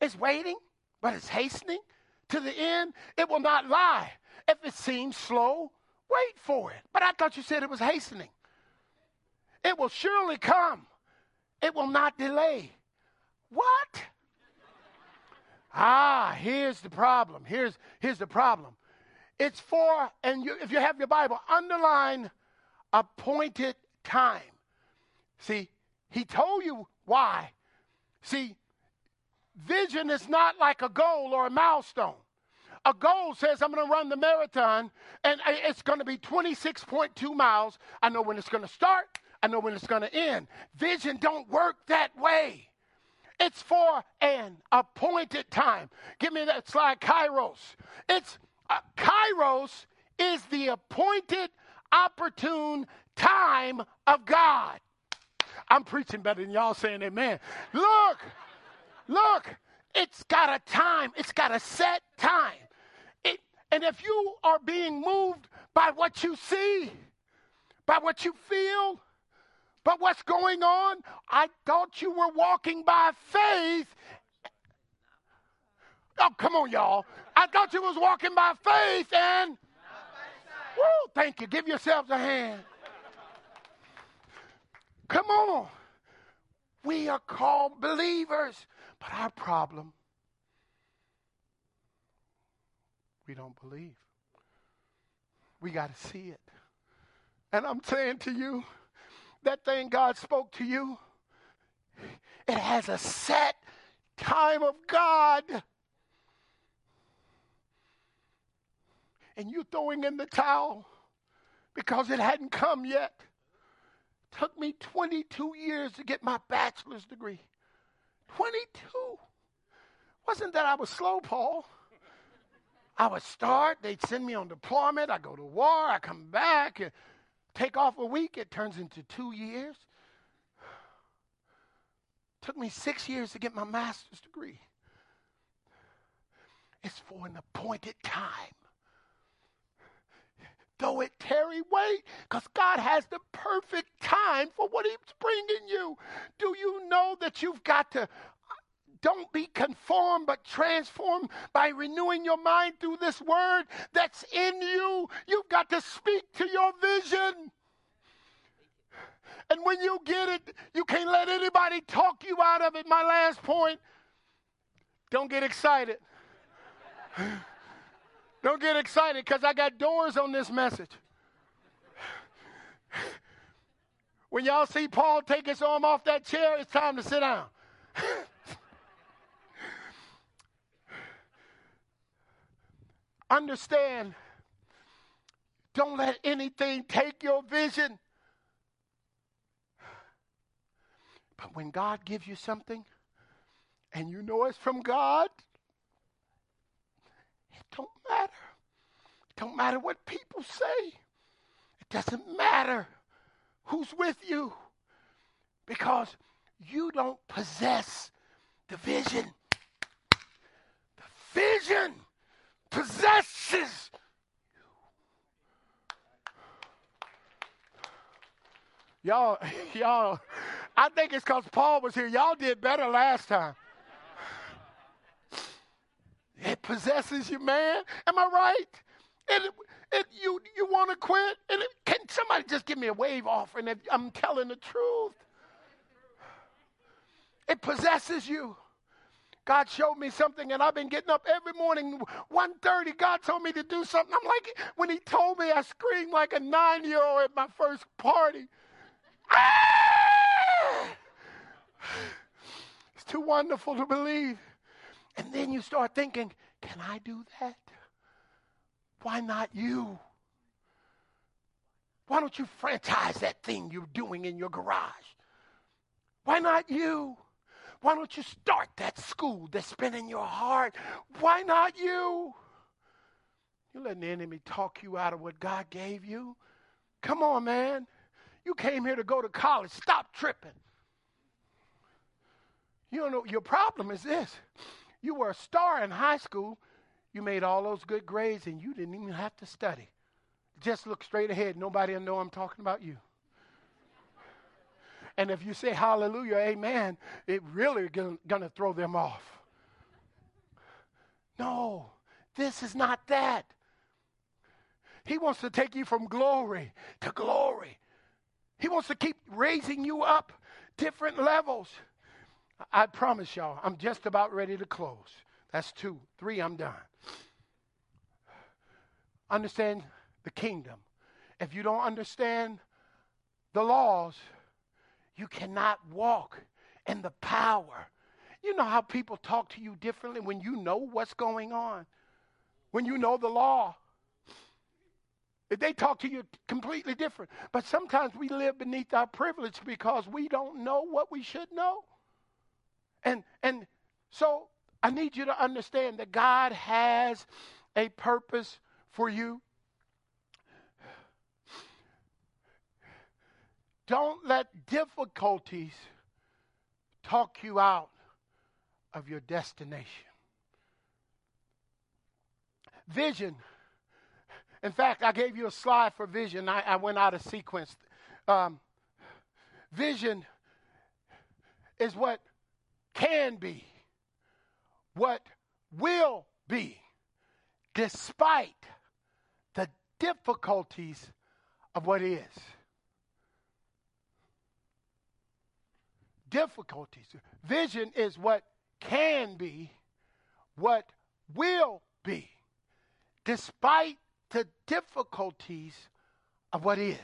It's waiting, but it's hastening to the end. It will not lie. If it seems slow, Wait for it. But I thought you said it was hastening. It will surely come, it will not delay. What? ah, here's the problem. Here's, here's the problem. It's for, and you, if you have your Bible, underline appointed time. See, he told you why. See, vision is not like a goal or a milestone a goal says I'm going to run the marathon and it's going to be 26.2 miles. I know when it's going to start, I know when it's going to end. Vision don't work that way. It's for an appointed time. Give me that slide, Kairos. It's uh, Kairos is the appointed, opportune time of God. I'm preaching better than y'all saying amen. Look, look, it's got a time, it's got a set time. And if you are being moved by what you see, by what you feel, by what's going on, I thought you were walking by faith. Oh, come on, y'all. I thought you was walking by faith and Woo, thank you. Give yourselves a hand. Come on. We are called believers. But our problem we don't believe. We got to see it. And I'm saying to you, that thing God spoke to you, it has a set time of God. And you throwing in the towel because it hadn't come yet. Took me 22 years to get my bachelor's degree. 22. Wasn't that I was slow, Paul? I would start, they'd send me on deployment, I go to war, I come back, take off a week, it turns into two years. Took me six years to get my master's degree. It's for an appointed time. Though it tarry, wait, because God has the perfect time for what He's bringing you. Do you know that you've got to don't be conformed, but transformed by renewing your mind through this word that's in you. You've got to speak to your vision. And when you get it, you can't let anybody talk you out of it. My last point don't get excited. don't get excited because I got doors on this message. When y'all see Paul take his arm off that chair, it's time to sit down. Understand, don't let anything take your vision. But when God gives you something and you know it's from God, it don't matter. It don't matter what people say. It doesn't matter who's with you because you don't possess the vision. The vision possesses you. Y'all, y'all, I think it's because Paul was here. Y'all did better last time. It possesses you, man. Am I right? And it, it, you you want to quit? And it, can somebody just give me a wave offering if I'm telling the truth? It possesses you. God showed me something, and I've been getting up every morning, 1.30. God told me to do something. I'm like, when He told me, I screamed like a nine-year-old at my first party. Ah! It's too wonderful to believe. And then you start thinking, can I do that? Why not you? Why don't you franchise that thing you're doing in your garage? Why not you? Why don't you start that school that's been in your heart? Why not you? You're letting the enemy talk you out of what God gave you. Come on, man. You came here to go to college. Stop tripping. You know, your problem is this. You were a star in high school. You made all those good grades and you didn't even have to study. Just look straight ahead. Nobody will know I'm talking about you. And if you say hallelujah, amen, it really going to throw them off. No, this is not that. He wants to take you from glory to glory. He wants to keep raising you up different levels. I promise y'all, I'm just about ready to close. That's two. Three, I'm done. Understand the kingdom. If you don't understand the laws, you cannot walk in the power. You know how people talk to you differently when you know what's going on, when you know the law. They talk to you completely different. But sometimes we live beneath our privilege because we don't know what we should know. And and so I need you to understand that God has a purpose for you. Don't let difficulties talk you out of your destination. Vision. In fact, I gave you a slide for vision. I, I went out of sequence. Um, vision is what can be, what will be, despite the difficulties of what is. Difficulties. Vision is what can be, what will be, despite the difficulties of what is.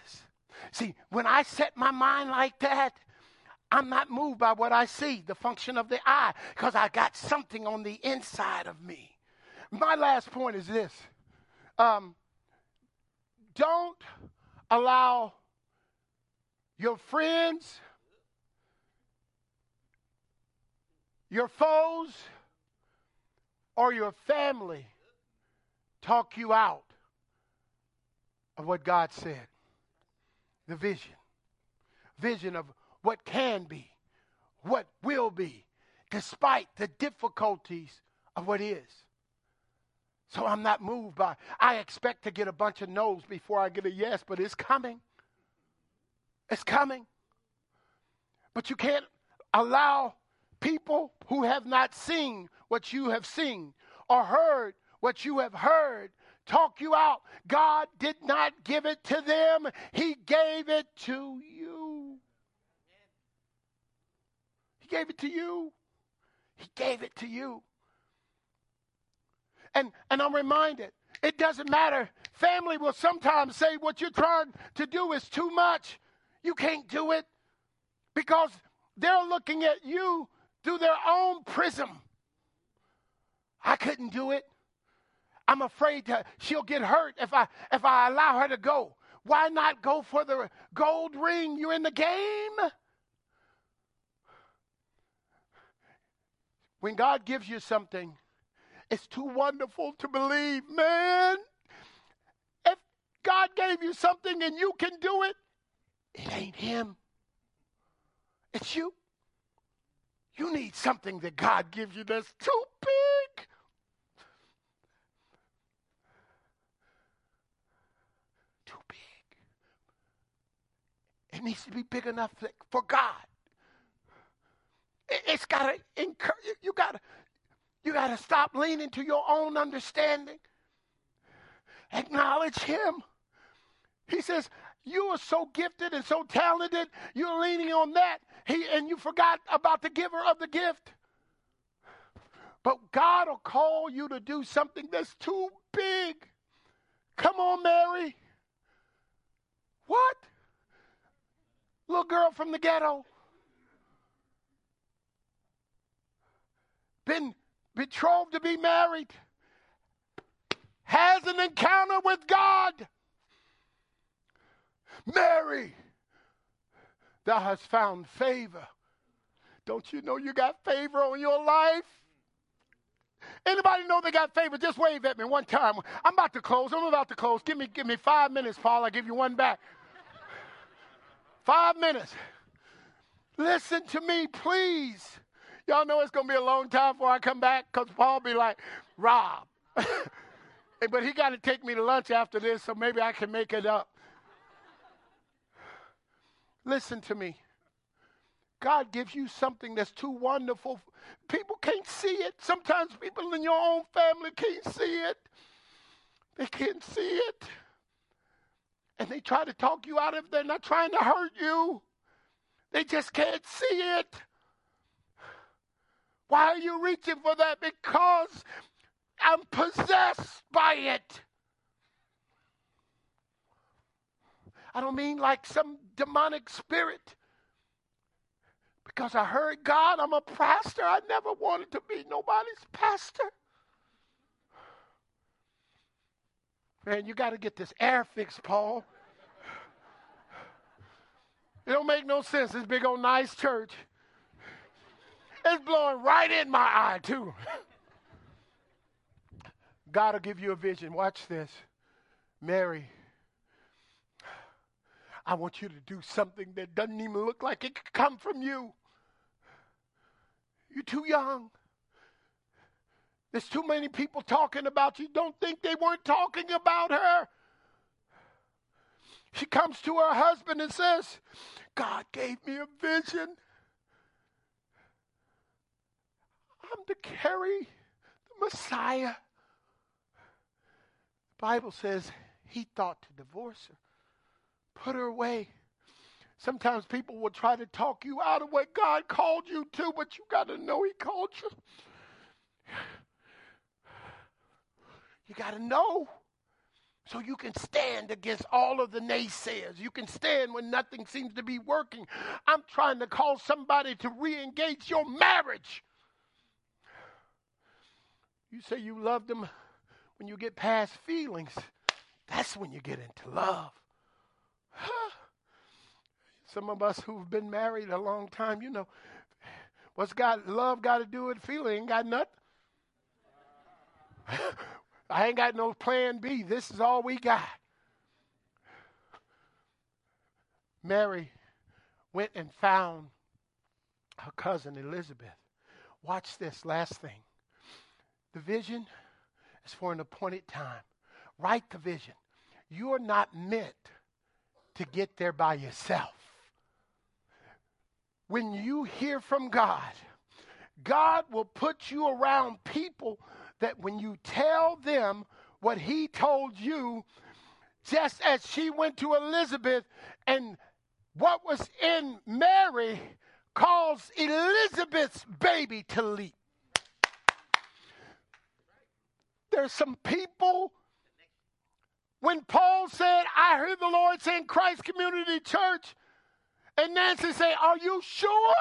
See, when I set my mind like that, I'm not moved by what I see, the function of the eye, because I got something on the inside of me. My last point is this. Um, don't allow your friends, your foes, or your family talk you out of what God said. The vision. Vision of what can be, what will be, despite the difficulties of what is. So I'm not moved by, I expect to get a bunch of no's before I get a yes, but it's coming. It's coming. But you can't allow people who have not seen what you have seen or heard what you have heard talk you out. God did not give it to them, He gave it to you. He gave it to you. He gave it to you. And, and I'm reminded, it doesn't matter. Family will sometimes say what you're trying to do is too much. You can't do it because they're looking at you through their own prism. I couldn't do it. I'm afraid that she'll get hurt if I if I allow her to go. Why not go for the gold ring? You're in the game. When God gives you something, it's too wonderful to believe, man. If God gave you something and you can do it, it ain't Him. It's you. You need something that God gives you that's too big. Too big. It needs to be big enough for God. It's got to encourage you. Got to you got to stop leaning to your own understanding. Acknowledge Him. He says, You are so gifted and so talented, you're leaning on that. He, and you forgot about the giver of the gift. But God will call you to do something that's too big. Come on, Mary. What? Little girl from the ghetto. Been betrothed to be married, has an encounter with God. Mary, thou hast found favor. Don't you know you got favor on your life? Anybody know they got favor? Just wave at me one time. I'm about to close. I'm about to close. Give me, give me five minutes, Paul. I'll give you one back. five minutes. Listen to me, please. Y'all know it's to be a long time before I come back because Paul be like, Rob. but he got to take me to lunch after this, so maybe I can make it up. Listen to me. God gives you something that's too wonderful. People can't see it. Sometimes people in your own family can't see it. They can't see it. And they try to talk you out of it. They're not trying to hurt you. They just can't see it. Why are you reaching for that? Because I'm possessed by it. I don't mean like some demonic spirit. Because I heard God, I'm a pastor. I never wanted to be nobody's pastor. Man, you got to get this air fixed, Paul. It don't make no sense. This big old nice church. It's blowing right in my eye, too. God will give you a vision. Watch this. Mary, I want you to do something that doesn't even look like it could come from you. You're too young. There's too many people talking about you. Don't think they weren't talking about her. She comes to her husband and says, God gave me a vision. I'm to carry the Messiah. The Bible says he thought to divorce her, put her away. Sometimes people will try to talk you out of what God called you to, but you got to know He called you. You got to know so you can stand against all of the naysayers. You can stand when nothing seems to be working. I'm trying to call somebody to re engage your marriage. You say you love them when you get past feelings. That's when you get into love. Some of us who've been married a long time, you know, what's got love got to do with feeling? Ain't got nothing. I ain't got no plan B. This is all we got. Mary went and found her cousin Elizabeth. Watch this last thing. The vision is for an appointed time. Write the vision. You are not meant to get there by yourself. When you hear from God, God will put you around people that when you tell them what He told you, just as she went to Elizabeth and what was in Mary caused Elizabeth's baby to leap. There's some people when Paul said, I heard the Lord saying Christ Community Church, and Nancy say, Are you sure?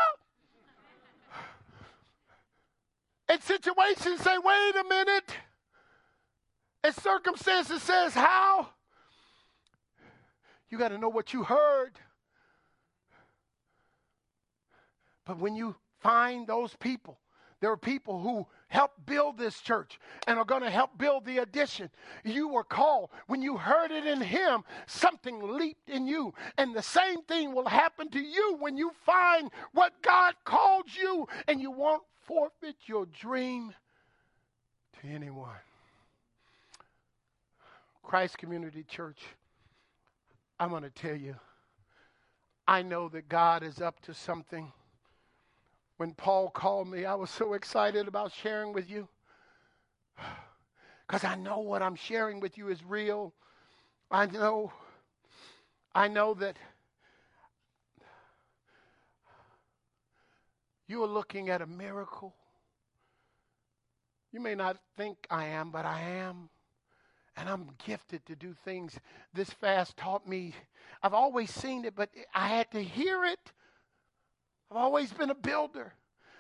And situations say, wait a minute. And circumstances says, how? You got to know what you heard. But when you find those people, there are people who help build this church and are going to help build the addition. You were called. When you heard it in Him, something leaped in you. And the same thing will happen to you when you find what God called you and you won't forfeit your dream to anyone. Christ Community Church, I'm going to tell you, I know that God is up to something when Paul called me, I was so excited about sharing with you because I know what I'm sharing with you is real. I know, I know that you are looking at a miracle. You may not think I am, but I am. And I'm gifted to do things. This fast taught me. I've always seen it, but I had to hear it I've always been a builder.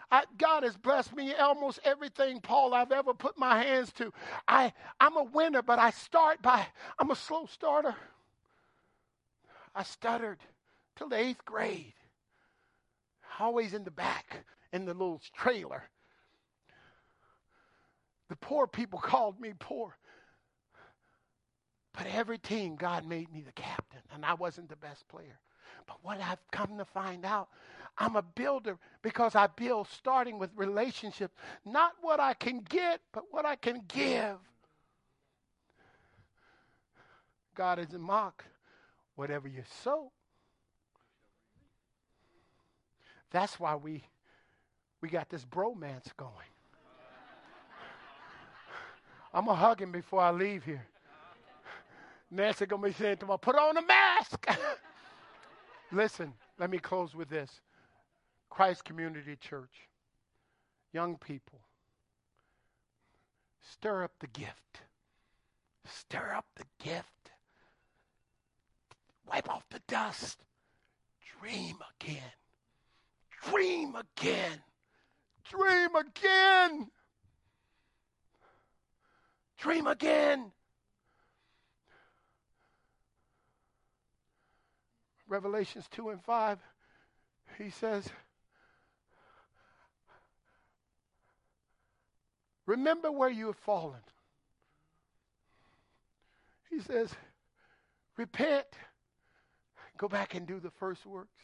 I, God has blessed me almost everything, Paul, I've ever put my hands to. I, I'm a winner, but I start by, I'm a slow starter. I stuttered till the eighth grade. Always in the back, in the little trailer. The poor people called me poor. But every team, God made me the captain, and I wasn't the best player. But what I've come to find out, I'm a builder because I build starting with relationships, not what I can get, but what I can give. God is a mock. Whatever you sow. That's why we we got this bromance going. I'm gonna hug him before I leave here. Nancy gonna be saying to me, "Put on a mask." Listen, let me close with this. Christ Community Church, young people, stir up the gift. Stir up the gift. Wipe off the dust. Dream again. Dream again. Dream again. Dream again. Revelations 2 and 5, he says, Remember where you have fallen. He says, Repent, go back and do the first works,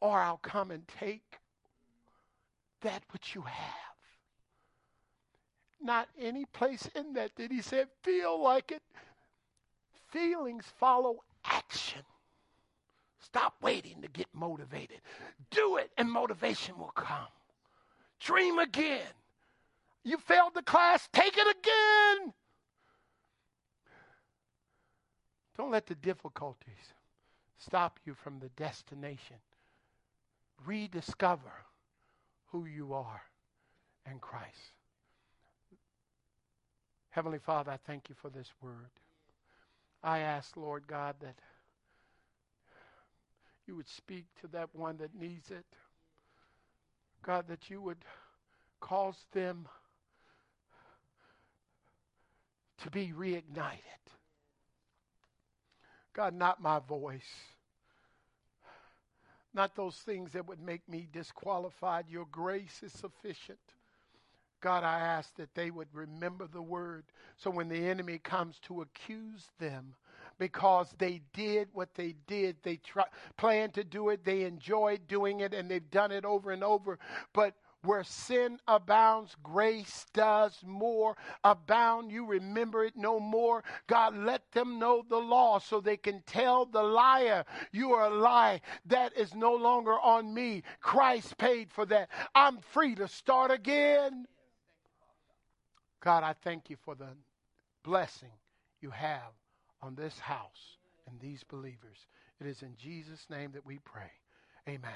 or I'll come and take that which you have. Not any place in that did he say, feel like it. Feelings follow action. Stop waiting to get motivated. Do it, and motivation will come. Dream again. You failed the class, take it again. Don't let the difficulties stop you from the destination. Rediscover who you are in Christ. Heavenly Father, I thank you for this word. I ask, Lord God, that you would speak to that one that needs it. God, that you would cause them to be reignited. God, not my voice. Not those things that would make me disqualified. Your grace is sufficient. God, I ask that they would remember the word. So when the enemy comes to accuse them because they did what they did, they try, planned to do it, they enjoyed doing it, and they've done it over and over. But where sin abounds, grace does more abound. You remember it no more. God, let them know the law so they can tell the liar, You are a lie. That is no longer on me. Christ paid for that. I'm free to start again. God, I thank you for the blessing you have on this house and these believers. It is in Jesus' name that we pray. Amen.